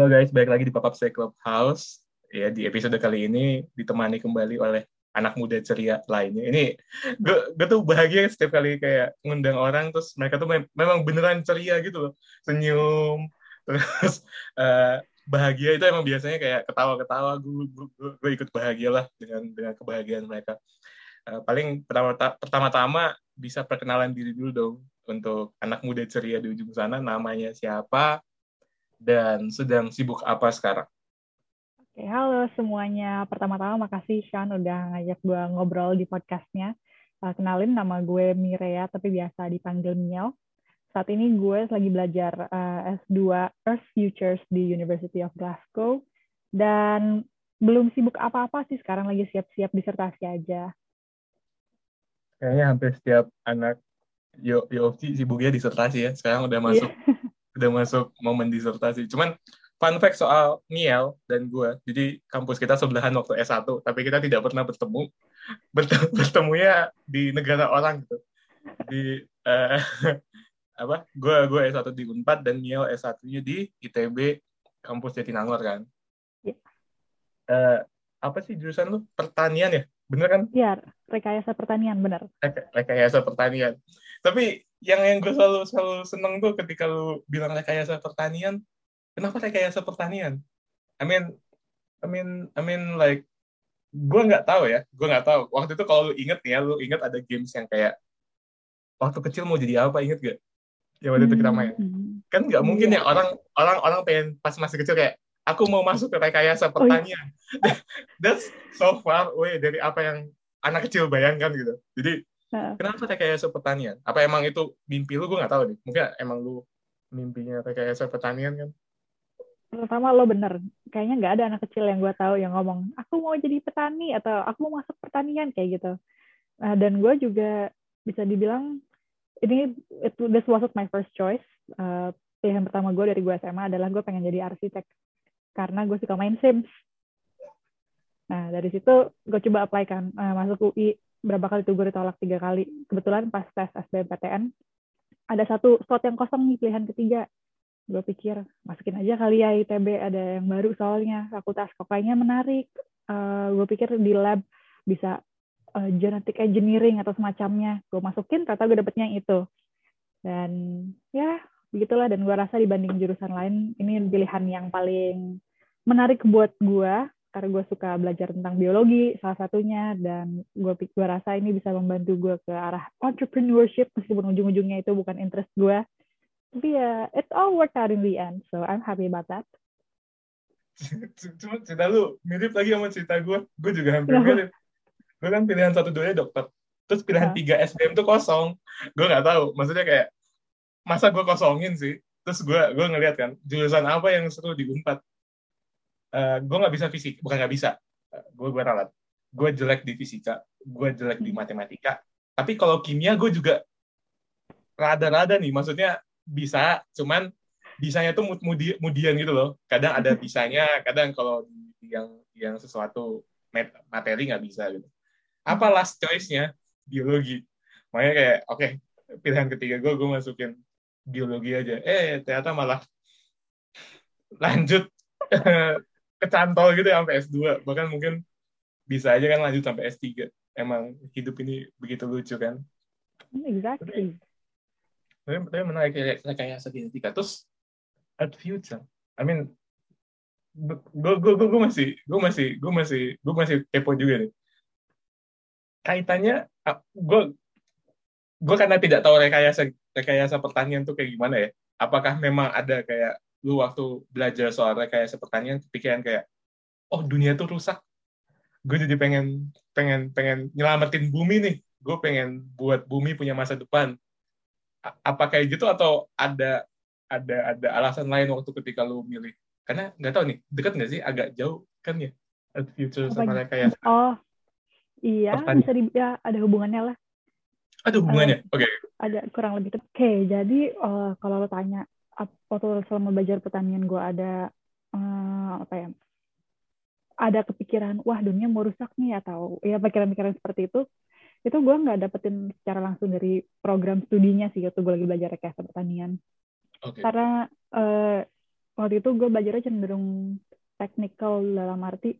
Halo guys, balik lagi di Pop Up Clubhouse. Ya, di episode kali ini ditemani kembali oleh anak muda ceria lainnya. Ini gue, tuh bahagia setiap kali kayak ngundang orang, terus mereka tuh mem memang beneran ceria gitu loh. Senyum, terus uh, bahagia itu emang biasanya kayak ketawa-ketawa. Gue, gue ikut bahagia lah dengan dengan kebahagiaan mereka. Uh, paling pertama-tama bisa perkenalan diri dulu dong untuk anak muda ceria di ujung sana. Namanya siapa? Dan sedang sibuk apa sekarang? Oke, halo semuanya. Pertama-tama makasih Sean udah ngajak gue ngobrol di podcastnya. Uh, kenalin nama gue Mirea, tapi biasa dipanggil Miel. Saat ini gue lagi belajar uh, S2 Earth Futures di University of Glasgow. Dan belum sibuk apa-apa sih, sekarang lagi siap-siap disertasi aja. Kayaknya hampir setiap anak Yo YOFC sibuknya disertasi ya. Sekarang udah masuk yeah udah masuk momen disertasi. Cuman fun fact soal Niel dan gue, jadi kampus kita sebelahan waktu S1, tapi kita tidak pernah bertemu. Bertemunya di negara orang gitu. Di uh, apa? Gue gue S1 di Unpad dan Niel S1-nya di ITB kampus Jatinangor kan. Iya. Uh, apa sih jurusan lu? Pertanian ya? Bener kan? Iya, rekayasa pertanian, bener. rekayasa pertanian. Tapi yang yang gue selalu selalu seneng tuh ketika lu bilang rekayasa pertanian kenapa rekayasa pertanian? I mean I mean I mean like gue nggak tahu ya gue nggak tahu. Waktu itu kalau lu inget ya lu inget ada games yang kayak waktu kecil mau jadi apa inget gak yang waktu itu kita main. Hmm. kan nggak mungkin ya orang orang orang pengen pas masih kecil kayak aku mau masuk ke rekayasa pertanian oh, iya. that's so far away dari apa yang anak kecil bayangkan gitu. Jadi Kenapa rekayasa pertanian? Apa emang itu mimpi lu? Gue nggak tahu nih. Mungkin emang lu mimpinya rekayasa pertanian kan? Pertama lo bener. Kayaknya nggak ada anak kecil yang gue tahu yang ngomong, aku mau jadi petani atau aku mau masuk pertanian kayak gitu. Nah, dan gue juga bisa dibilang ini itu this wasn't my first choice. Uh, pilihan pertama gue dari gue SMA adalah gue pengen jadi arsitek karena gue suka main Sims. Nah dari situ gue coba apply kan uh, masuk UI berapa kali tuh gue ditolak? Tiga kali. Kebetulan pas tes SBMPTN ada satu slot yang kosong nih pilihan ketiga. Gue pikir masukin aja kali ya ITB ada yang baru soalnya. Fakultas kayaknya menarik. Uh, gue pikir di lab bisa uh, genetic engineering atau semacamnya. Gue masukin ternyata gue dapetnya yang itu. Dan ya begitulah. Dan gue rasa dibanding jurusan lain ini pilihan yang paling menarik buat gue karena gue suka belajar tentang biologi salah satunya dan gue gue rasa ini bisa membantu gue ke arah entrepreneurship meskipun ujung-ujungnya itu bukan interest gue. Tapi ya it's all worked out in the end so I'm happy about that. Cuma cerita lu mirip lagi sama cerita gue. Gue juga hampir mirip. Gue kan pilihan satu duanya dokter. Terus pilihan tiga SBM tuh kosong. Gue nggak tahu maksudnya kayak masa gue kosongin sih? Terus gue gue ngeliat kan jurusan apa yang seru di Unpad uh, eh, gue nggak bisa fisik bukan nggak bisa. Uh, gue gue ralat. Gue jelek di fisika gue jelek di matematika. Tapi kalau kimia gue juga rada-rada nih. Maksudnya bisa cuman bisanya tuh mudi mudian gitu loh. Kadang ada bisanya kadang kalau yang yang sesuatu materi nggak bisa gitu. Apa last choice-nya? Biologi. Makanya kayak oke okay, pilihan ketiga gue gue masukin biologi aja. Eh ternyata malah lanjut kecantol gitu ya sampai S2 bahkan mungkin bisa aja kan lanjut sampai S3 emang hidup ini begitu lucu kan. Exactly. Tapi, tapi menarik kayak kayak segenetika terus at future. I mean gue gue gue masih gue masih gue masih gue masih kepo juga nih. Kaitannya gue gue karena tidak tahu rekayasa rekayasa pertanian tuh kayak gimana ya. Apakah memang ada kayak lu waktu belajar soal rekayasa pertanian kepikiran kayak oh dunia tuh rusak. Gue jadi pengen pengen pengen nyelamatin bumi nih. Gue pengen buat bumi punya masa depan. Apa kayak gitu atau ada ada ada alasan lain waktu ketika lu milih? Karena nggak tahu nih dekat nggak sih? Agak jauh kan ya? Future apa sama rekayasa oh iya pertanian. bisa di ya, ada hubungannya lah. Ada hubungannya? Uh, oke. okay. ada kurang lebih oke okay, jadi uh, kalau lo tanya waktu selama belajar pertanian gue ada uh, apa ya ada kepikiran wah dunia mau rusak nih atau ya pikiran-pikiran seperti itu itu gue nggak dapetin secara langsung dari program studinya sih waktu gue lagi belajar rekayasa pertanian okay. karena uh, waktu itu gue belajarnya cenderung technical dalam arti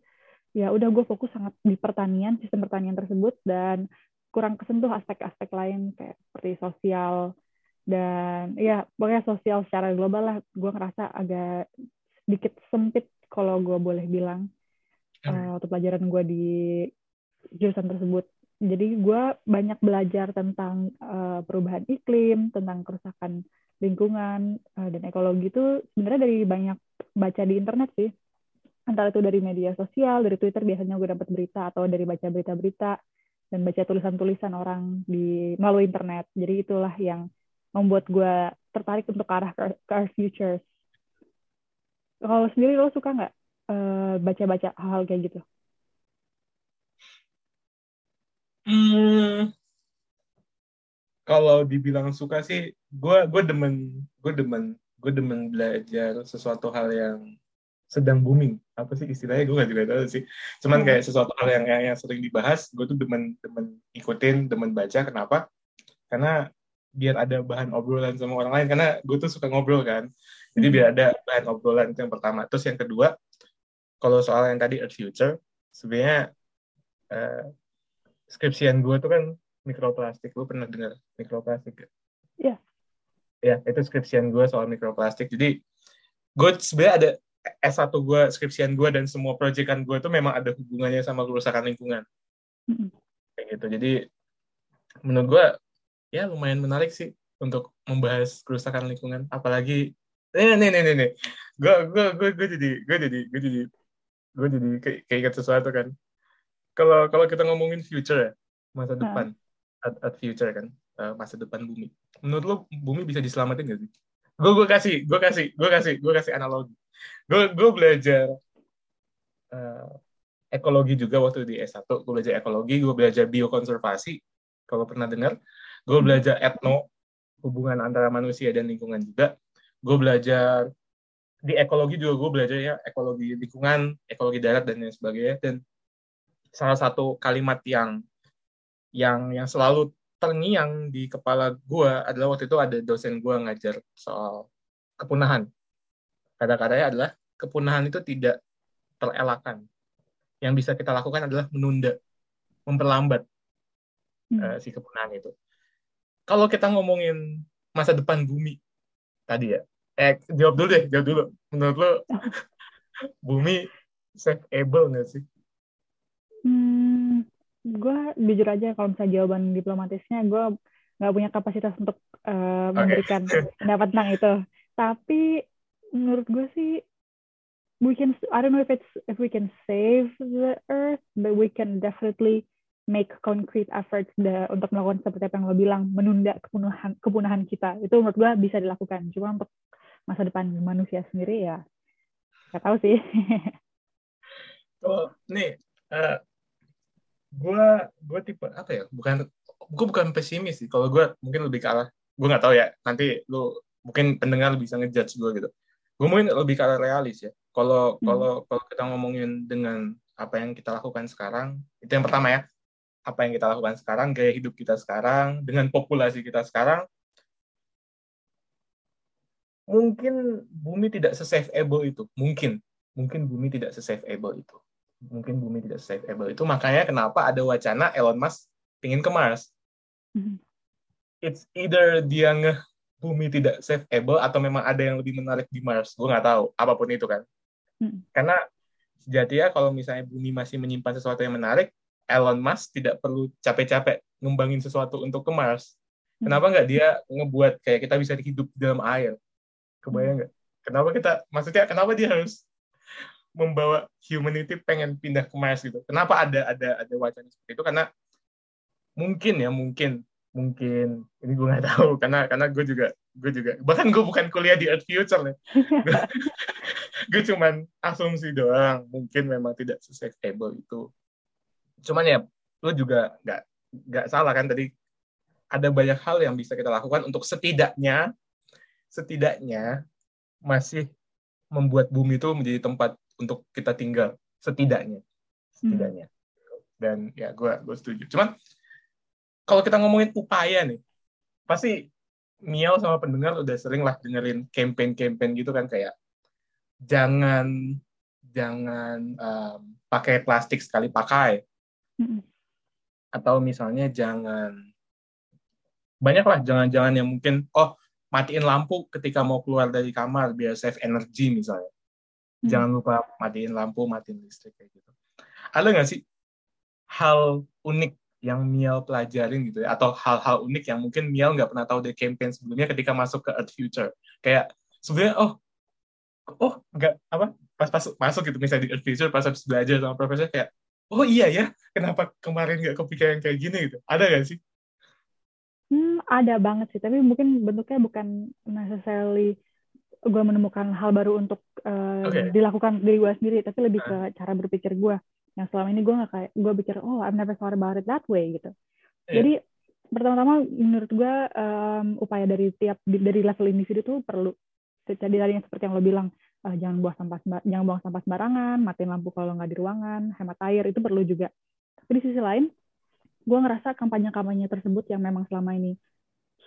ya udah gue fokus sangat di pertanian sistem pertanian tersebut dan kurang kesentuh aspek-aspek lain kayak seperti sosial dan ya pokoknya sosial secara global lah. Gue ngerasa agak sedikit sempit kalau gue boleh bilang uh, waktu pelajaran gue di jurusan tersebut. Jadi gue banyak belajar tentang uh, perubahan iklim tentang kerusakan lingkungan uh, dan ekologi itu sebenarnya dari banyak baca di internet sih. Antara itu dari media sosial, dari Twitter biasanya gue dapat berita atau dari baca berita-berita dan baca tulisan-tulisan orang di melalui internet. Jadi itulah yang membuat gue tertarik untuk ke arah ke arah futures. Kalau sendiri lo suka nggak uh, baca-baca hal-hal kayak gitu? Hmm, kalau dibilang suka sih, gue gue demen gue demen gue demen belajar sesuatu hal yang sedang booming. Apa sih istilahnya? Gue gak juga tahu sih. Cuman kayak sesuatu hal yang, yang yang sering dibahas gue tuh demen demen ikutin demen baca. Kenapa? Karena biar ada bahan obrolan sama orang lain karena gue tuh suka ngobrol kan jadi biar ada bahan obrolan itu yang pertama terus yang kedua kalau soal yang tadi Earth Future sebenarnya uh, skripsian gue tuh kan mikroplastik lu pernah dengar mikroplastik gak? Iya. Yeah. Ya, itu skripsian gue soal mikroplastik. Jadi gue sebenarnya ada S1 gue, skripsian gue, dan semua proyekan gue itu memang ada hubungannya sama kerusakan lingkungan. Mm-hmm. Kayak gitu. Jadi, menurut gue, ya lumayan menarik sih untuk membahas kerusakan lingkungan. Apalagi, nih, nih, nih, nih, nih. Gue, gue, gue, gue jadi, gue jadi, gue jadi, gue jadi kayak keinget sesuatu kan. Kalau kalau kita ngomongin future ya, masa depan, at, at future kan, uh, masa depan bumi. Menurut lo, bumi bisa diselamatin gak sih? Gue gue kasih, gue kasih, gue kasih, gue kasih analogi gue gue belajar uh, ekologi juga waktu di S1 gue belajar ekologi gue belajar biokonservasi kalau pernah dengar gue belajar etno hubungan antara manusia dan lingkungan juga gue belajar di ekologi juga gue belajar ya ekologi lingkungan ekologi darat dan lain sebagainya dan salah satu kalimat yang yang yang selalu terngiang di kepala gue adalah waktu itu ada dosen gue ngajar soal kepunahan kata-katanya adalah kepunahan itu tidak terelakkan. Yang bisa kita lakukan adalah menunda, memperlambat hmm. uh, si kepunahan itu. Kalau kita ngomongin masa depan bumi tadi ya, eh jawab dulu deh, jawab dulu. Menurut lo bumi safe-able nggak sih? Hmm, gue jujur aja kalau misalnya jawaban diplomatisnya, gue nggak punya kapasitas untuk uh, memberikan okay. pendapat tentang itu. Tapi menurut gue sih we can I don't know if it's if we can save the earth but we can definitely make concrete efforts the, untuk melakukan seperti apa yang lo bilang menunda kepunahan kepunahan kita. Itu menurut gue bisa dilakukan. Cuma untuk masa depan manusia sendiri ya nggak tahu sih. Oh nih uh, gue gue tipe apa ya bukan gue bukan pesimis sih. Kalau gue mungkin lebih kalah gue nggak tahu ya nanti lu mungkin pendengar bisa ngejudge gue gitu. Gue mungkin lebih ke arah realis ya. Kalau hmm. kalau kalau kita ngomongin dengan apa yang kita lakukan sekarang itu yang pertama ya apa yang kita lakukan sekarang gaya hidup kita sekarang dengan populasi kita sekarang mungkin bumi tidak se able itu. Mungkin. Mungkin bumi tidak se able itu. Mungkin bumi tidak se able itu. Makanya kenapa ada wacana Elon Musk ingin ke Mars? Hmm. it's either dia nge bumi tidak saveable atau memang ada yang lebih menarik di Mars. Gue nggak tahu. Apa pun itu kan. Hmm. karena sejatinya kalau misalnya bumi masih menyimpan sesuatu yang menarik Elon Musk tidak perlu capek-capek ngembangin sesuatu untuk ke Mars hmm. kenapa nggak dia ngebuat kayak kita bisa hidup di dalam air? Kebayang nggak? Kenapa kita maksudnya kenapa dia harus membawa humanity pengen pindah ke Mars gitu? Kenapa ada ada ada wacana seperti itu? Karena mungkin ya mungkin mungkin ini gue nggak tahu karena karena gue juga gue juga bahkan gue bukan kuliah di Earth Future nih. Gue cuman asumsi doang mungkin memang tidak sustainable itu cuman ya lo juga nggak nggak salah kan tadi. Ada banyak hal yang bisa kita lakukan untuk setidaknya setidaknya masih membuat bumi itu menjadi tempat untuk kita tinggal. Setidaknya setidaknya. Hmm. dan ya gue gue setuju. Cuman kalau kita ngomongin upaya nih, pasti Miao sama pendengar udah sering lah dengerin campaign-campaign gitu kan kayak jangan jangan um, pakai plastik sekali pakai Mm-mm. atau misalnya jangan banyak lah jangan-jangan yang mungkin oh matiin lampu ketika mau keluar dari kamar biar save energi misalnya Hmm. jangan lupa matiin lampu matiin listrik kayak gitu ada nggak sih hal unik yang Miel pelajarin gitu ya atau hal-hal unik yang mungkin Miel nggak pernah tahu dari campaign sebelumnya ketika masuk ke Earth Future kayak sebenarnya oh oh nggak apa pas masuk masuk gitu misalnya di Earth Future pas habis belajar sama profesor kayak oh iya ya kenapa kemarin nggak kepikiran kayak gini gitu ada nggak sih Hmm, ada banget sih, tapi mungkin bentuknya bukan necessarily gue menemukan hal baru untuk uh, Oke. dilakukan diri gue sendiri, tapi lebih ke cara berpikir gue. Yang selama ini gue nggak kayak gue pikir, oh I've never thought about it that way gitu. Iya. Jadi pertama-tama menurut gue um, upaya dari tiap dari level individu tuh perlu. Jadi tadi yang seperti yang lo bilang, eh, jangan buang sampah jangan buang sampah sembarangan, matiin lampu kalau nggak di ruangan, hemat air itu perlu juga. Tapi di sisi lain, gue ngerasa kampanye-kampanye tersebut yang memang selama ini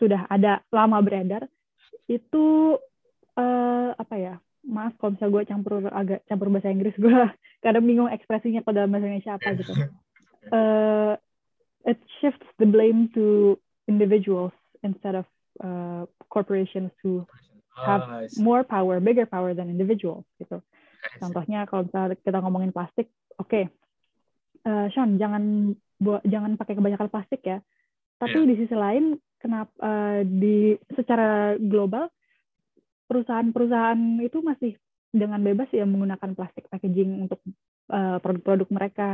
sudah ada lama beredar itu eh, apa ya maaf kalau misalnya gue campur agak campur bahasa Inggris gue kadang bingung ekspresinya pada bahasa Indonesia apa gitu Eh, it shifts the blame to individuals instead of uh, corporations who Have Ah, more power bigger power than individuals gitu. Contohnya kalau misalnya kita ngomongin plastik, oke, Eh, Sean jangan bu- jangan pakai kebanyakan plastik ya. Tapi Iya. di sisi lain, kenapa eh, di secara global perusahaan-perusahaan itu masih dengan bebas ya menggunakan plastik packaging untuk eh, produk-produk mereka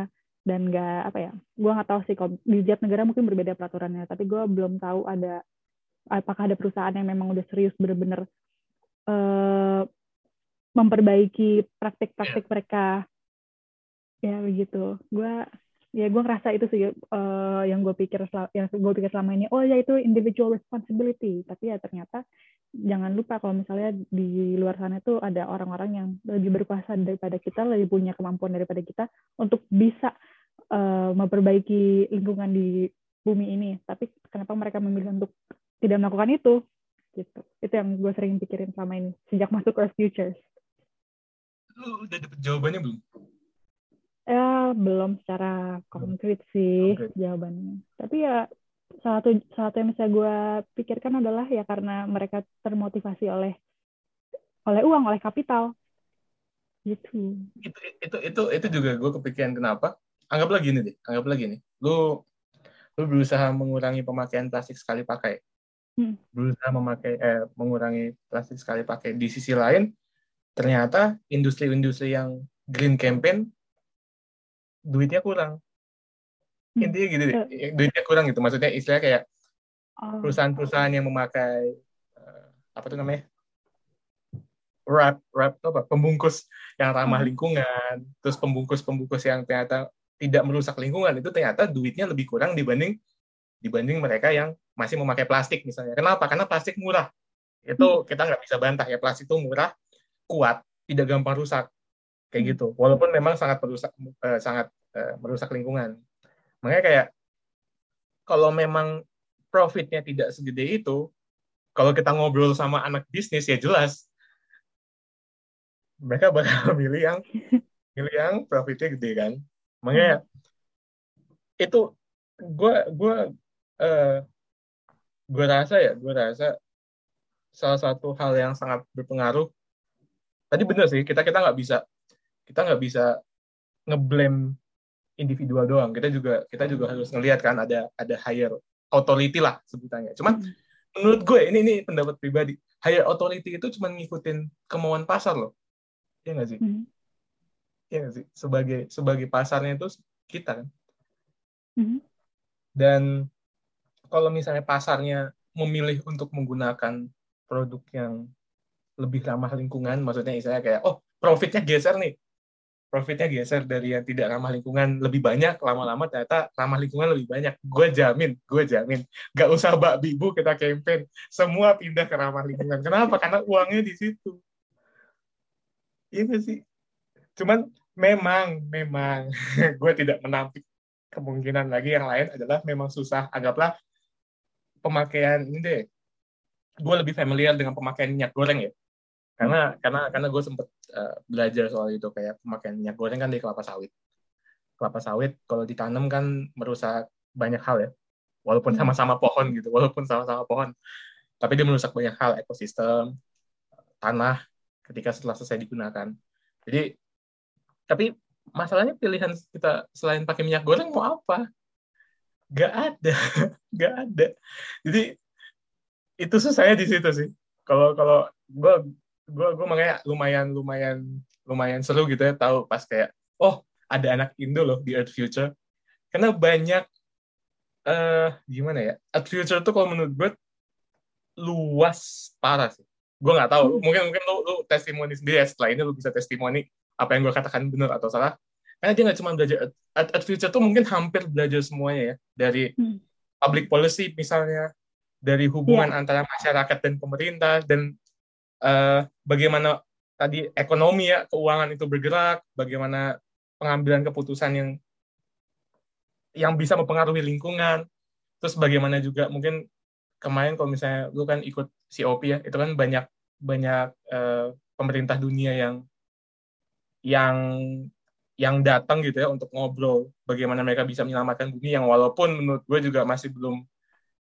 dan nggak apa ya, gue nggak tahu sih kalau di tiap negara mungkin berbeda peraturannya, tapi gue belum tahu ada apakah ada perusahaan yang memang udah serius bener-bener eh, memperbaiki praktik-praktik mereka. Ya begitu. Gue ya gue ngerasa itu sih eh, yang gue pikir yang gue pikir selama ini oh ya itu individual responsibility. Tapi ya ternyata jangan lupa kalau misalnya di luar sana tuh ada orang-orang yang lebih berkuasa daripada kita lebih punya kemampuan daripada kita untuk bisa eh, memperbaiki lingkungan di bumi ini. Tapi kenapa mereka memilih untuk tidak melakukan itu gitu itu yang gue sering pikirin selama ini sejak masuk Earth Futures Lu udah dapet jawabannya belum? Ya, belum secara konkret sih Konkret. jawabannya. Tapi ya salah satu satu yang bisa gue pikirkan adalah ya karena mereka termotivasi oleh oleh uang, oleh kapital. Gitu. itu itu itu itu juga gue kepikiran kenapa anggaplah gini deh anggaplah gini lu lu berusaha mengurangi pemakaian plastik sekali pakai Hmm. berusaha memakai eh, mengurangi plastik sekali pakai. Di sisi lain ternyata industri-industri yang green campaign duitnya kurang. Hmm. intinya gitu deh. Duitnya kurang gitu. Maksudnya istilahnya kayak Oh, perusahaan-perusahaan yang memakai eh, apa tuh namanya? Wrap wrap apa? Pembungkus yang ramah Hmm. lingkungan. Terus pembungkus-pembungkus yang ternyata tidak merusak lingkungan. Itu ternyata duitnya lebih kurang dibanding dibanding mereka yang masih memakai plastik misalnya. Kenapa? Karena plastik murah. Itu kita nggak bisa bantah ya plastik itu murah kuat tidak gampang rusak. Kayak Hmm. gitu. Walaupun memang sangat merusak eh, sangat eh, merusak lingkungan. Makanya kayak kalau memang profitnya tidak segede itu, kalau kita ngobrol sama anak bisnis ya jelas mereka bakal milih yang milih yang profitnya gede kan. Makanya itu gue gue eh, gue rasa ya gue rasa salah satu hal yang sangat berpengaruh. Tadi bener sih kita kita nggak bisa kita nggak bisa ngeblame individual doang. Kita juga kita juga harus ngelihat kan ada ada higher authority lah sebutannya. Cuman Hmm. menurut gue ini ini pendapat pribadi. Higher authority itu cuma ngikutin kemauan pasar loh. Iya nggak sih? Mhm. Iya nggak sih? Sebagai sebagai pasarnya itu kita kan. Mhm. Dan kalau misalnya pasarnya memilih untuk menggunakan produk yang lebih ramah lingkungan, maksudnya misalnya kayak, oh profitnya geser nih, profitnya geser dari yang tidak ramah lingkungan lebih banyak, lama-lama ternyata ramah lingkungan lebih banyak. Gue jamin, gue jamin. Gak usah bak bibu kita campaign, semua pindah ke ramah lingkungan. Kenapa? Karena uangnya di situ. Iya nggak sih? Cuman memang, memang gue tidak menampik kemungkinan lagi yang lain adalah memang susah. Anggaplah pemakaian ini deh. Gue lebih familiar dengan pemakaian minyak goreng ya. karena karena karena gue sempet uh, belajar soal itu kayak pemakaian minyak goreng kan di kelapa sawit kelapa sawit kalau ditanam kan merusak banyak hal ya walaupun hmm. sama-sama pohon gitu walaupun sama-sama pohon tapi dia merusak banyak hal ekosistem tanah ketika setelah selesai digunakan jadi tapi masalahnya pilihan kita selain pakai minyak goreng mau apa gak ada gak ada. Jadi itu susahnya di situ sih. Kalau kalau gue gue gue makanya lumayan lumayan lumayan seru gitu ya tahu pas kayak oh ada anak Indo loh di Earth Future. Karena banyak uh, gimana ya Earth Future tuh kalau menurut gue luas parah sih. Gue nggak tahu. Mungkin mungkin lu, lu testimoni sendiri ya setelah ini lu bisa testimoni apa yang gue katakan benar atau salah karena dia nggak cuma belajar at, at future tuh mungkin hampir belajar semuanya ya dari hmm. public policy misalnya dari hubungan yeah. antara masyarakat dan pemerintah dan uh, bagaimana tadi ekonomi ya keuangan itu bergerak bagaimana pengambilan keputusan yang yang bisa mempengaruhi lingkungan terus bagaimana juga mungkin kemarin kalau misalnya lu kan ikut COP ya itu kan banyak banyak uh, pemerintah dunia yang yang yang datang gitu ya untuk ngobrol. Bagaimana mereka bisa menyelamatkan bumi yang walaupun menurut gue juga masih belum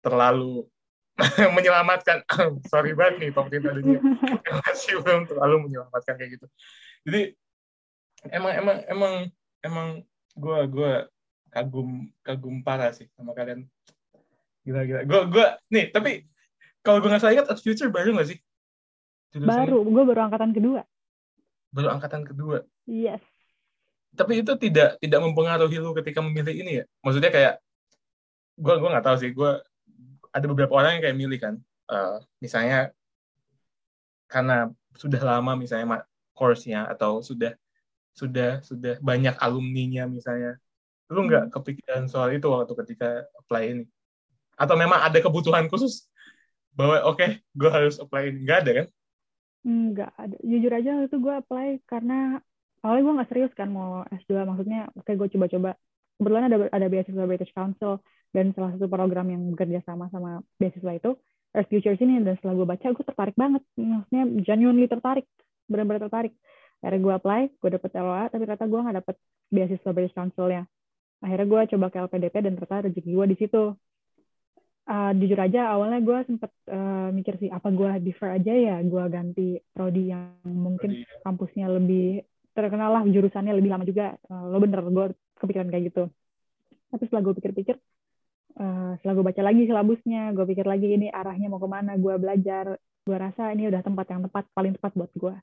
terlalu menyelamatkan. Sorry banget nih pemerintah dunia. Masih belum terlalu menyelamatkan kayak gitu. Jadi emang emang emang emang gue gue kagum kagum parah sih sama kalian. Gila gila. Gue gue nih tapi kalau gue nggak salah ingat Future baru nggak sih? Baru. gue baru angkatan kedua. Baru angkatan kedua. Yes tapi itu tidak tidak mempengaruhi lu ketika memilih ini ya? Maksudnya kayak gue gue nggak tahu sih. Gue ada beberapa orang yang kayak milih kan. Uh, misalnya karena sudah lama misalnya course-nya atau sudah sudah sudah banyak alumninya misalnya. Lu nggak hmm. kepikiran soal itu waktu ketika apply ini? Atau memang ada kebutuhan khusus bahwa oke okay, gue harus apply ini? Nggak ada kan? Nggak ada. Jujur aja itu gue apply karena awalnya gue nggak serius kan mau S2 maksudnya kayak gue coba-coba. Kebetulan ada ada beasiswa British Council dan salah satu program yang bekerja sama sama beasiswa itu Earth Futures ini dan setelah gue baca gue tertarik banget. Maksudnya genuinely tertarik benar-benar tertarik. Akhirnya gue apply gue dapet LOA tapi ternyata gue nggak dapet beasiswa British Council ya akhirnya gue coba ke LPDP dan ternyata rezeki gue di situ. Uh, jujur aja awalnya gue sempet uh, mikir sih apa gue defer aja ya gue ganti prodi yang mungkin kampusnya lebih terkenal lah jurusannya lebih lama juga. Uh, lo bener gue kepikiran kayak gitu. Tapi setelah gue pikir-pikir uh, setelah gue baca lagi silabusnya gue pikir lagi ini arahnya mau ke mana gue belajar gue rasa ini udah tempat yang tepat paling tepat buat gue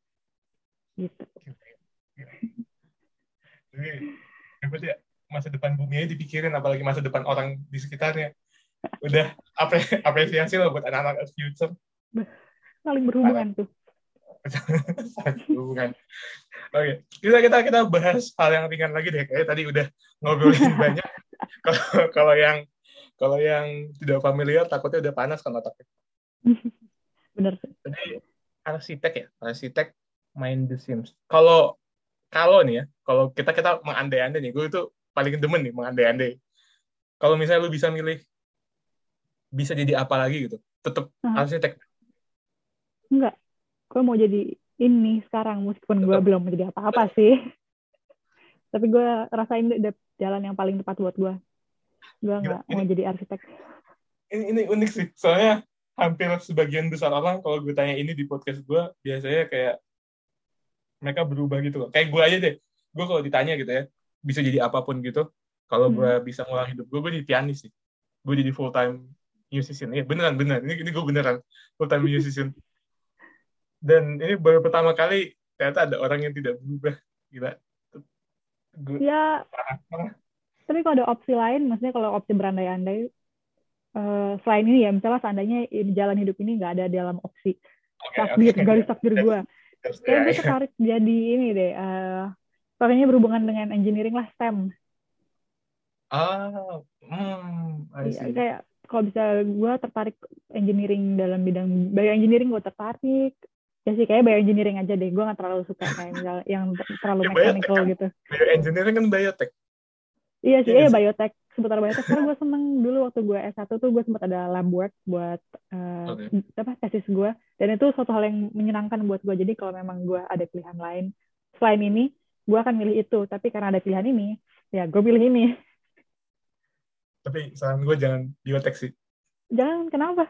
gitu. Apa sih masa depan bumi aja dipikirin apalagi masa depan orang di sekitarnya. Udah apresiasi lo buat anak-anak future. Paling berhubungan tuh hubungan. Oke, okay. kita kita kita bahas hal yang ringan lagi deh. Kayak tadi udah ngobrolin banyak. Kalau kalau yang kalau yang tidak familiar takutnya udah panas kan otaknya. Bener. Jadi arsitek ya, arsitek main The Sims. Kalau kalau nih ya, kalau kita kita mengandai-andai nih, gue itu paling demen nih mengandai-andai. Kalau misalnya lu bisa milih bisa jadi apa lagi gitu, tetap arsitek. Enggak, gue mau jadi ini sekarang meskipun gue belum menjadi apa-apa sih. Tapi gue rasain udah jalan yang paling tepat buat gue gue nggak mau jadi arsitek. ini, ini unik sih. Soalnya hampir sebagian besar orang kalau gue tanya ini di podcast gue biasanya kayak mereka berubah gitu loh. Kayak gue aja deh. Gue kalau ditanya gitu ya bisa jadi apa pun gitu kalau hmm. gue bisa ngulang hidup gue gue jadi pianis sih gue jadi full time musician. Ya beneran beneran. Ini, ini gue beneran full time musician dan ini baru pertama kali ternyata ada orang yang tidak berubah. Gila. Ya tapi kalau ada opsi lain maksudnya kalau opsi berandai-andai uh, selain ini ya misalnya seandainya jalan hidup ini nggak ada dalam opsi okay, takdir okay. garis takdir gue kayak gue tertarik jadi ini deh uh, pokoknya berhubungan dengan engineering lah STEM. Ah hmm, ya, kayak kalau bisa gue tertarik engineering dalam bidang bioengineering gue tertarik ya sih kayak bioengineering aja deh. Gue gak terlalu suka kayak misal yang terlalu ya, mechanical gitu. bioengineering kan biotek iya sih iya, iya biotech. Seputar biotek karena gue seneng. Dulu waktu gue S1 tuh gue sempat ada lab work buat uh, okay. apa tesis gue dan itu suatu hal yang menyenangkan buat gue jadi kalau memang gue ada pilihan lain selain ini gue akan milih itu. Tapi karena ada pilihan ini ya gue pilih ini. Tapi saran gue jangan biotek sih. Jangan kenapa?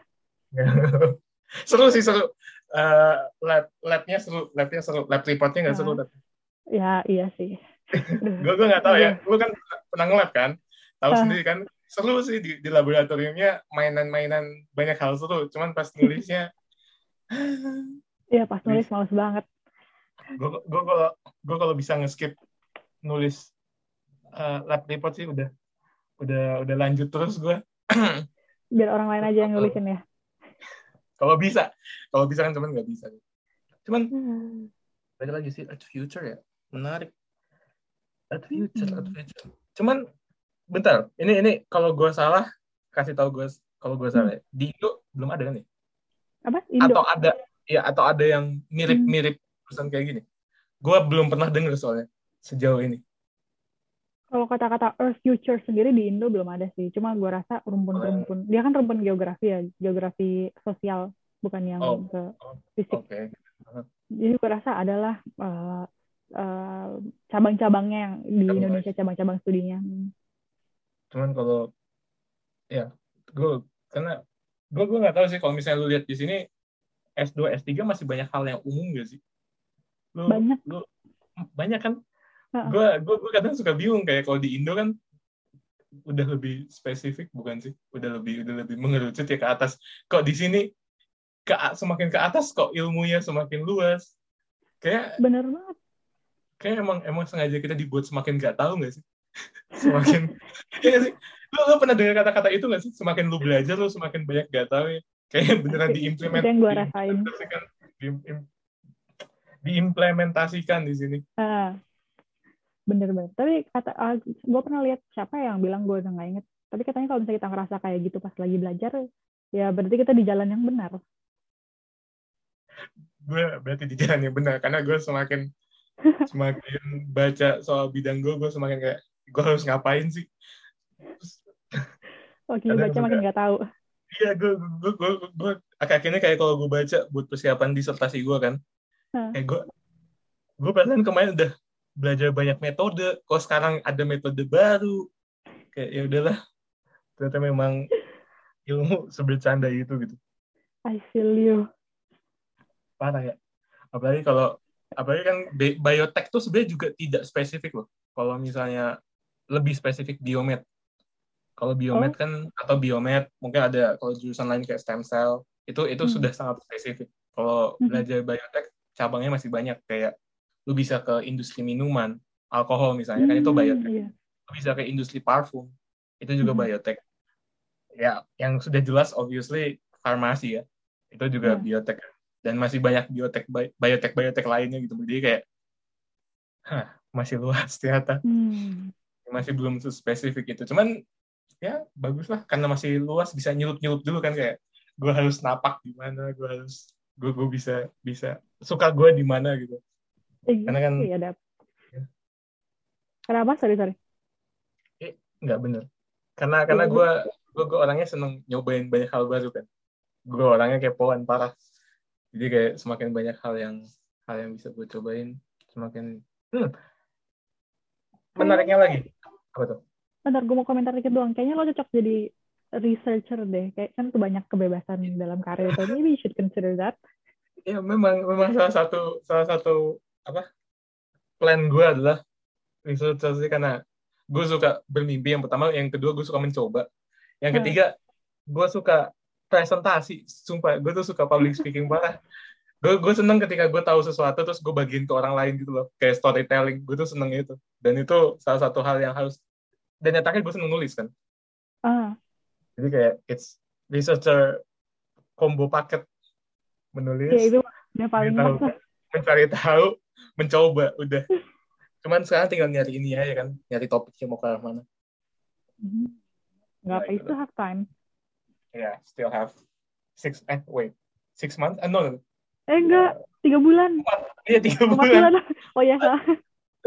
Seru sih seru uh, lab labnya seru labnya seru. Lab reportnya nggak seru tapi ya iya sih. Gue gue nggak tahu ya. Lu kan pernah ngelab kan. Tahu uh. sendiri kan seru sih di, di laboratoriumnya mainan-mainan banyak hal seru. Cuman pas nulisnya iya pas nulis males banget. Gue gue kalau gue kalau bisa ngeskip nulis uh, lab report sih udah udah udah lanjut terus gue biar orang lain aja yang nulisin ya kalau bisa. Kalau bisa kan cuman nggak bisa. Cuman hmm. balik lagi sih at future ya. Menarik. At future hmm. at future. Cuman bentar. Ini ini kalau gue salah kasih tahu gue kalau gue salah hmm. di Indo belum ada kan ya? Apa? Indo? atau ada ya atau ada yang mirip-mirip pesan kayak gini. Gue belum pernah dengar soalnya sejauh ini kalau kata-kata Earth Future sendiri di Indo belum ada sih. Cuma gue rasa rumpun-rumpun. Dia kan rumpun geografi ya, geografi sosial, bukan yang oh. ke fisik. Okay. Jadi gue rasa adalah uh, uh, cabang-cabangnya yang di Cabang Indonesia, cabang-cabang studinya. Cuman kalau ya gue karena gue gue nggak tahu sih kalau misalnya lu lihat di sini S2 S3 masih banyak hal yang umum gak sih? Lu, banyak. Lu, banyak kan? Gue gue gue kadang suka bingung kayak kalau di Indo kan udah lebih spesifik bukan sih? Udah lebih udah lebih mengerucut ya ke atas. Kok di sini ke semakin ke atas kok ilmunya semakin luas. Kayak bener banget. Kayak emang emang sengaja kita dibuat semakin gak tahu gak sih? semakin ya sih? Lu, lu pernah dengar kata-kata itu gak sih? Semakin lu belajar lu semakin banyak gak tahu ya. Kayak beneran diimplementasikan. yang gue rasain. diimplementasikan di sini. Uh, bener banget tapi kata uh, ah, gue pernah lihat siapa yang bilang gue udah nggak inget tapi katanya kalau misalnya kita ngerasa kayak gitu pas lagi belajar ya berarti kita di jalan yang benar. Gue berarti di jalan yang benar. Karena gue semakin semakin baca soal bidang gue gue semakin kayak gue harus ngapain sih? Oke, baca makin nggak tahu. Iya, gue, gue, gue, gue, akhirnya kayak kalau gue baca buat persiapan disertasi gue kan, hmm. kayak gue, gue perasaan kemarin udah belajar banyak metode. Kok sekarang ada metode baru kayak ya udahlah. Ternyata memang ilmu sebercanda itu gitu. I feel you. Parah ya. Apalagi kalau apalagi kan biotek tuh sebenarnya juga tidak spesifik loh. Kalau misalnya lebih spesifik biomed. Kalau biomed oh. kan atau biomed mungkin ada kalau jurusan lain kayak stem cell itu itu hmm. sudah sangat spesifik. Kalau hmm. belajar biotek cabangnya masih banyak. Kayak lu bisa ke industri minuman, alkohol misalnya, hmm, kan itu hmm, biotek. Iya. Lu bisa ke industri parfum, itu juga hmm. biotek. Ya, yang sudah jelas obviously farmasi ya, itu juga yeah. biotek. Dan masih banyak biotek biotek biotek lainnya gitu. Jadi kayak, hah, masih luas ternyata. Hmm. Masih belum spesifik itu. Cuman ya bagus lah karena masih luas bisa nyelup nyelup dulu kan kayak gue harus napak di mana gue harus gue gue bisa bisa suka gue di mana gitu Eh, Karena kan iya ada. Ya. Kenapa? Sorry sorry. Eh, nggak bener. Karena karena gue gue gue orangnya seneng nyobain banyak hal baru kan. Gue orangnya kepoan parah. Jadi kayak semakin banyak hal yang hal yang bisa gue cobain, semakin hmm. menariknya lagi. Apa tuh? Bentar, gue mau komentar dikit doang. Kayaknya lo cocok jadi researcher deh. Kayak kan tuh banyak kebebasan dalam karir. So maybe you should consider that. Ya memang memang salah satu salah satu apa plan gue adalah research sih karena gue suka bermimpi. Yang pertama yang kedua gue suka mencoba. Yang hmm. ketiga gue suka presentasi. Sumpah gue tuh suka public speaking banget. Gue gue seneng ketika gue tahu sesuatu terus gue bagiin ke orang lain gitu loh. Kayak storytelling gue tuh seneng itu. Dan itu salah satu hal yang harus dan nyatanya gue seneng nulis kan. Uh. jadi kayak it's researcher combo paket menulis. Ya, itu yang paling mencari tahu mencoba udah. Cuman sekarang tinggal nyari ini aja kan nyari topiknya mau ke mana. Mm-hmm. nggak apa itu have time. Yeah still have six eh wait. Six months eh no, eh enggak tiga bulan. Iya tiga bulan. bulan. Oh ya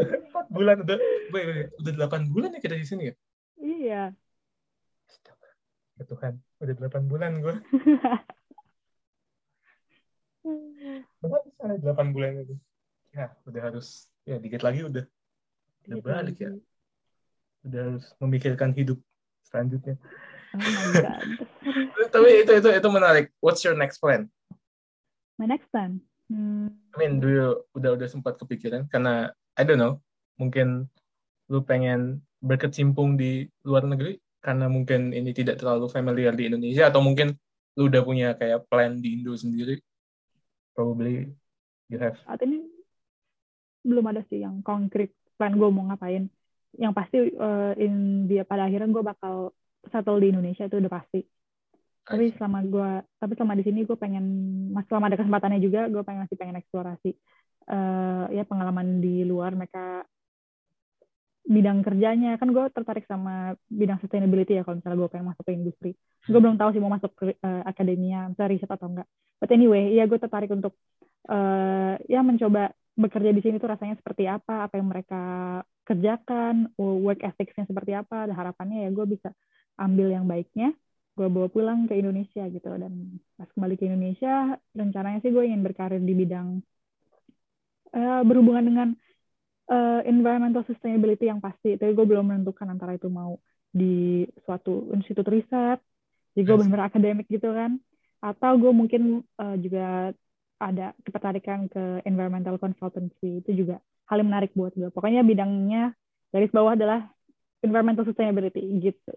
empat bulan udah. Wait, wait, udah delapan bulan ya kita di sini ya? Iya. Ya Tuhan, udah 8 bulan gue. Benar sana 8 bulan itu. Ya, udah harus ya dikit lagi udah udah Dikit balik ya. lagi. Udah harus memikirkan hidup selanjutnya. Oh. Tapi itu itu itu menarik. What's your next plan? My next plan. Hmm, I mean, do you udah udah sempat kepikiran karena I don't know, mungkin lu pengen berkecimpung di luar negeri karena mungkin ini tidak terlalu familiar di Indonesia atau mungkin lu udah punya kayak plan di Indo sendiri. Probably you have. saat ini belum ada sih yang konkret plan gue mau ngapain. Yang pasti eh, in dia pada akhirnya gue bakal settle di Indonesia itu udah pasti. Tapi selama gue, tapi selama di sini gue pengen, mas selama ada kesempatannya juga, gue pengen masih pengen eksplorasi. Eh ya pengalaman di luar mereka bidang kerjanya. Kan gue tertarik sama bidang sustainability ya kalau misalnya gue pengen masuk ke industri. Gue belum tahu sih mau masuk ke eh, akademia misalnya riset atau enggak. But anyway ya gue tertarik untuk eh ya mencoba bekerja di sini tuh rasanya seperti apa apa yang mereka kerjakan work ethics-nya seperti apa ada harapannya ya gue bisa ambil yang baiknya gue bawa pulang ke Indonesia gitu. Dan pas kembali ke Indonesia rencananya sih gue ingin berkarir di bidang eh, berhubungan dengan eh, environmental sustainability yang pasti. Tapi gue belum menentukan antara itu mau di suatu institut riset jadi gue Yes. benar akademik gitu kan. Atau gue mungkin eh, juga ada ketertarikan ke environmental consultancy itu juga hal yang menarik buat gue pokoknya bidangnya garis bawah adalah environmental sustainability gitu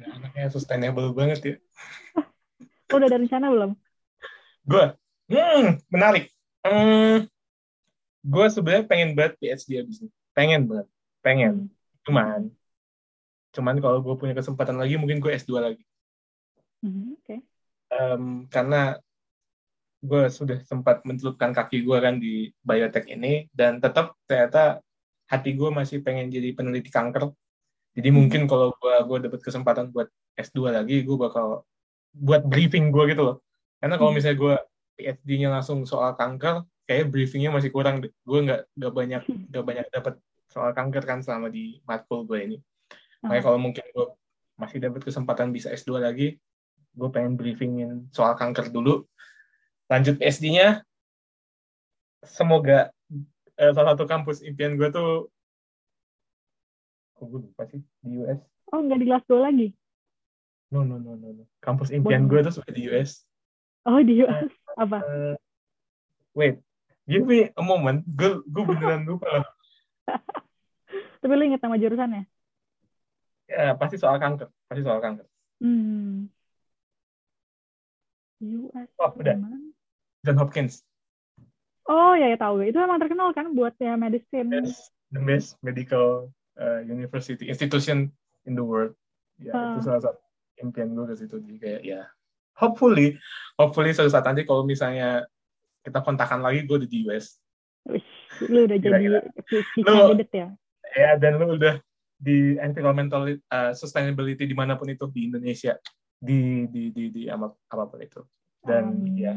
Gila, anaknya sustainable banget ya. Lo udah ada rencana belum? Gue, hmm, menarik. Hmm, gue sebenarnya pengen banget PhD abis ini. Pengen banget, pengen. Hmm. Cuman, cuman kalau gue punya kesempatan lagi, mungkin gue S2 lagi. Mhm, Oke. Em, karena gue sudah sempat mencelupkan kaki gue kan di biotech ini, dan tetap ternyata hati gue masih pengen jadi peneliti kanker. Jadi mungkin kalau gue gue dapat kesempatan buat S2 lagi, gue bakal buat briefing gue gitu loh. Karena kalau Hmm. misalnya gue PhD-nya langsung soal kanker, kayak briefingnya masih kurang. deh. Gue nggak nggak banyak nggak banyak dapat soal kanker kan selama di matkul gue ini. Makanya Ah. kalau mungkin gue masih dapat kesempatan bisa S2 lagi, gue pengen briefingin soal kanker dulu. Lanjut PhD-nya, semoga eh, salah satu kampus impian gue tuh, kok gue lupa sih, di US. Oh, nggak di Glasgow lagi? No, no, no, no. no. Kampus impian gue tuh sudah di US. Oh, di US. Apa? Eh, wait, give me a moment. Gue gue beneran lupa. Tapi lu inget nama jurusannya? Ya, pasti soal kanker. Pasti soal kanker. Hmm. US. Oh, udah. John Hopkins. Oh, ya, ya tahu. Itu emang terkenal kan buat ya medicine. best the best medical uh, university institution in the world. Ya Ah. itu salah satu impian gue ke situ. Jadi kayak ya hopefully hopefully suatu saat nanti kalau misalnya kita kontakan lagi gue di US Wih, lu udah jadi Lu- ya? ya dan lu udah di environmental uh, sustainability di mana pun itu di Indonesia di di di di apa apa pun itu dan Amin. ya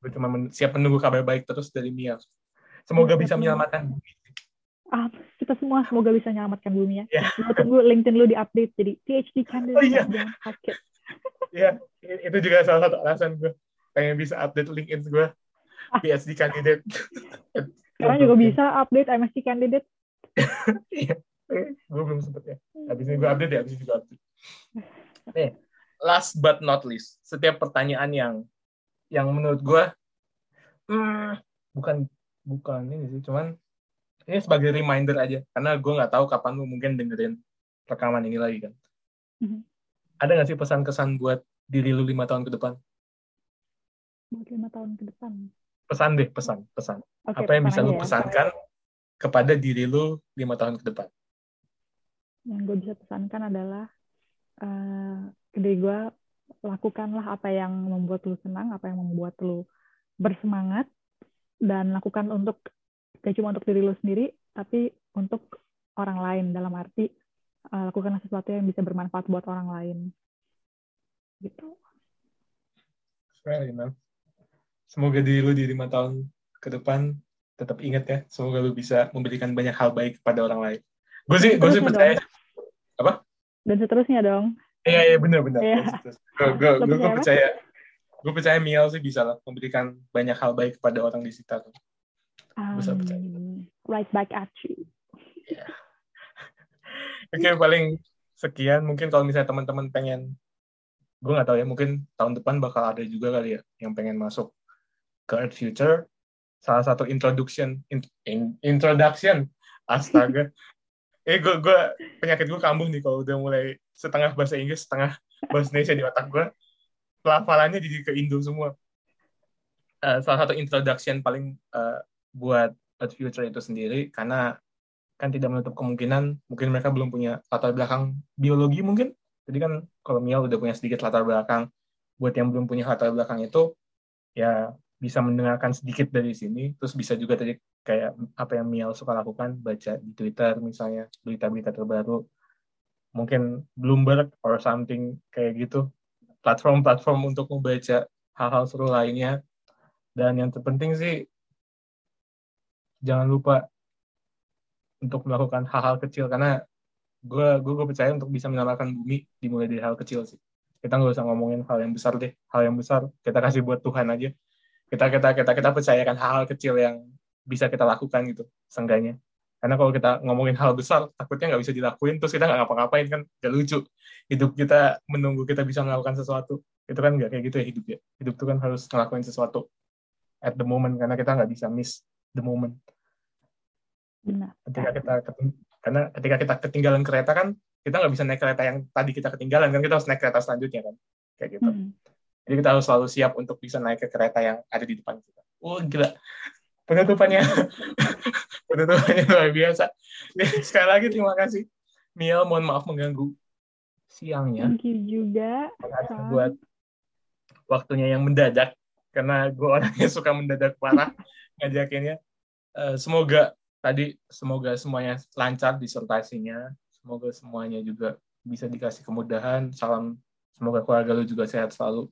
gue cuma men- siap menunggu kabar baik terus dari Mia semoga Ya, bisa menyelamatkan bumi. Ah, kita semua semoga bisa menyelamatkan bumi ya. Lu tunggu LinkedIn lu di-update jadi PhD candidate. Oh, iya. Jangan sakit. ya i- itu juga salah satu alasan gue pengen bisa update LinkedIn gue PhD candidate Sekarang juga bisa update MSc candidate. Iya, gue belum sempet ya. Habis ini gue update ya, habis ini gue update. Nih, last but not least, setiap pertanyaan yang yang menurut gue hmm, bukan bukan ini sih, cuman ini sebagai reminder aja, karena gue nggak tahu kapan lu mungkin dengerin rekaman ini lagi kan. Mhm. Ada nggak sih pesan-kesan buat diri lu lima tahun ke depan? Buat lima tahun ke depan. Pesan deh, pesan, pesan. Oke, Apa yang pesan bisa lu ya. pesankan kepada diri lu lima tahun ke depan? yang gue bisa pesankan adalah eh ke diri gue lakukanlah apa yang membuat lu senang, apa yang membuat lu bersemangat dan lakukan untuk gak cuma untuk diri lu sendiri, tapi untuk orang lain dalam arti eh, lakukanlah sesuatu yang bisa bermanfaat buat orang lain. Gitu. Fair enough. Semoga diri lu di lima tahun ke depan tetap ingat ya. Semoga lu bisa memberikan banyak hal baik kepada orang lain. Gue sih, gue sih percaya. Dan seterusnya dong. Iya iya benar benar. Iya. Gue gue percaya gue percaya Miel sih bisa lah memberikan banyak hal baik kepada orang di sekitar. Um, bisa percaya. Right back at you. Yeah. Oke okay, paling sekian mungkin kalau misalnya teman-teman pengen gue nggak tahu ya mungkin tahun depan bakal ada juga kali ya yang pengen masuk ke Earth Future salah satu introduction in, in, introduction astaga eh gue gue penyakit gue kambuh nih kalau udah mulai setengah bahasa Inggris setengah bahasa Indonesia di otak gue pelafalannya jadi ke Indo semua. Uh, salah satu introduction paling uh, buat Earth Future itu sendiri karena kan tidak menutup kemungkinan mungkin mereka belum punya latar belakang biologi mungkin. Jadi kan kalau Mial udah punya sedikit latar belakang buat yang belum punya latar belakang itu ya bisa mendengarkan sedikit dari sini, terus bisa juga tadi kayak apa yang Mial suka lakukan, baca di Twitter misalnya, berita-berita terbaru, mungkin Bloomberg or something kayak gitu, platform-platform untuk membaca hal-hal seru lainnya. Dan yang terpenting sih, jangan lupa untuk melakukan hal-hal kecil, karena gue gue percaya untuk bisa menyelamatkan bumi dimulai dari hal kecil sih. Kita nggak usah ngomongin hal yang besar deh, hal yang besar kita kasih buat Tuhan aja kita kita kita kita percayakan hal-hal kecil yang bisa kita lakukan gitu seenggaknya. Karena kalau kita ngomongin hal besar takutnya nggak bisa dilakuin terus kita nggak ngapa-ngapain kan gak lucu. Hidup kita menunggu kita bisa melakukan sesuatu itu kan nggak kayak gitu ya hidup ya. Hidup itu kan harus ngelakuin sesuatu at the moment karena kita nggak bisa miss the moment. Benar. ketika kita karena ketika kita ketinggalan kereta kan kita nggak bisa naik kereta yang tadi kita ketinggalan kan kita harus naik kereta selanjutnya kan kayak gitu. Mm. Jadi kita harus selalu siap untuk bisa naik ke kereta yang ada di depan kita. Oh gila. Penutupannya penutupannya luar biasa. Sekali lagi terima kasih. Mia, mohon maaf mengganggu siangnya. Thank you juga. buat waktunya yang mendadak. Karena gue orangnya suka mendadak parah ngajakinnya. Uh, semoga tadi semoga semuanya lancar disertasinya. Semoga semuanya juga bisa dikasih kemudahan. Salam semoga keluarga lu juga sehat selalu.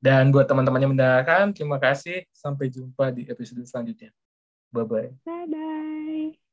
Dan buat teman-teman yang mendengarkan, terima kasih. Sampai jumpa di episode selanjutnya. Bye-bye. Bye-bye.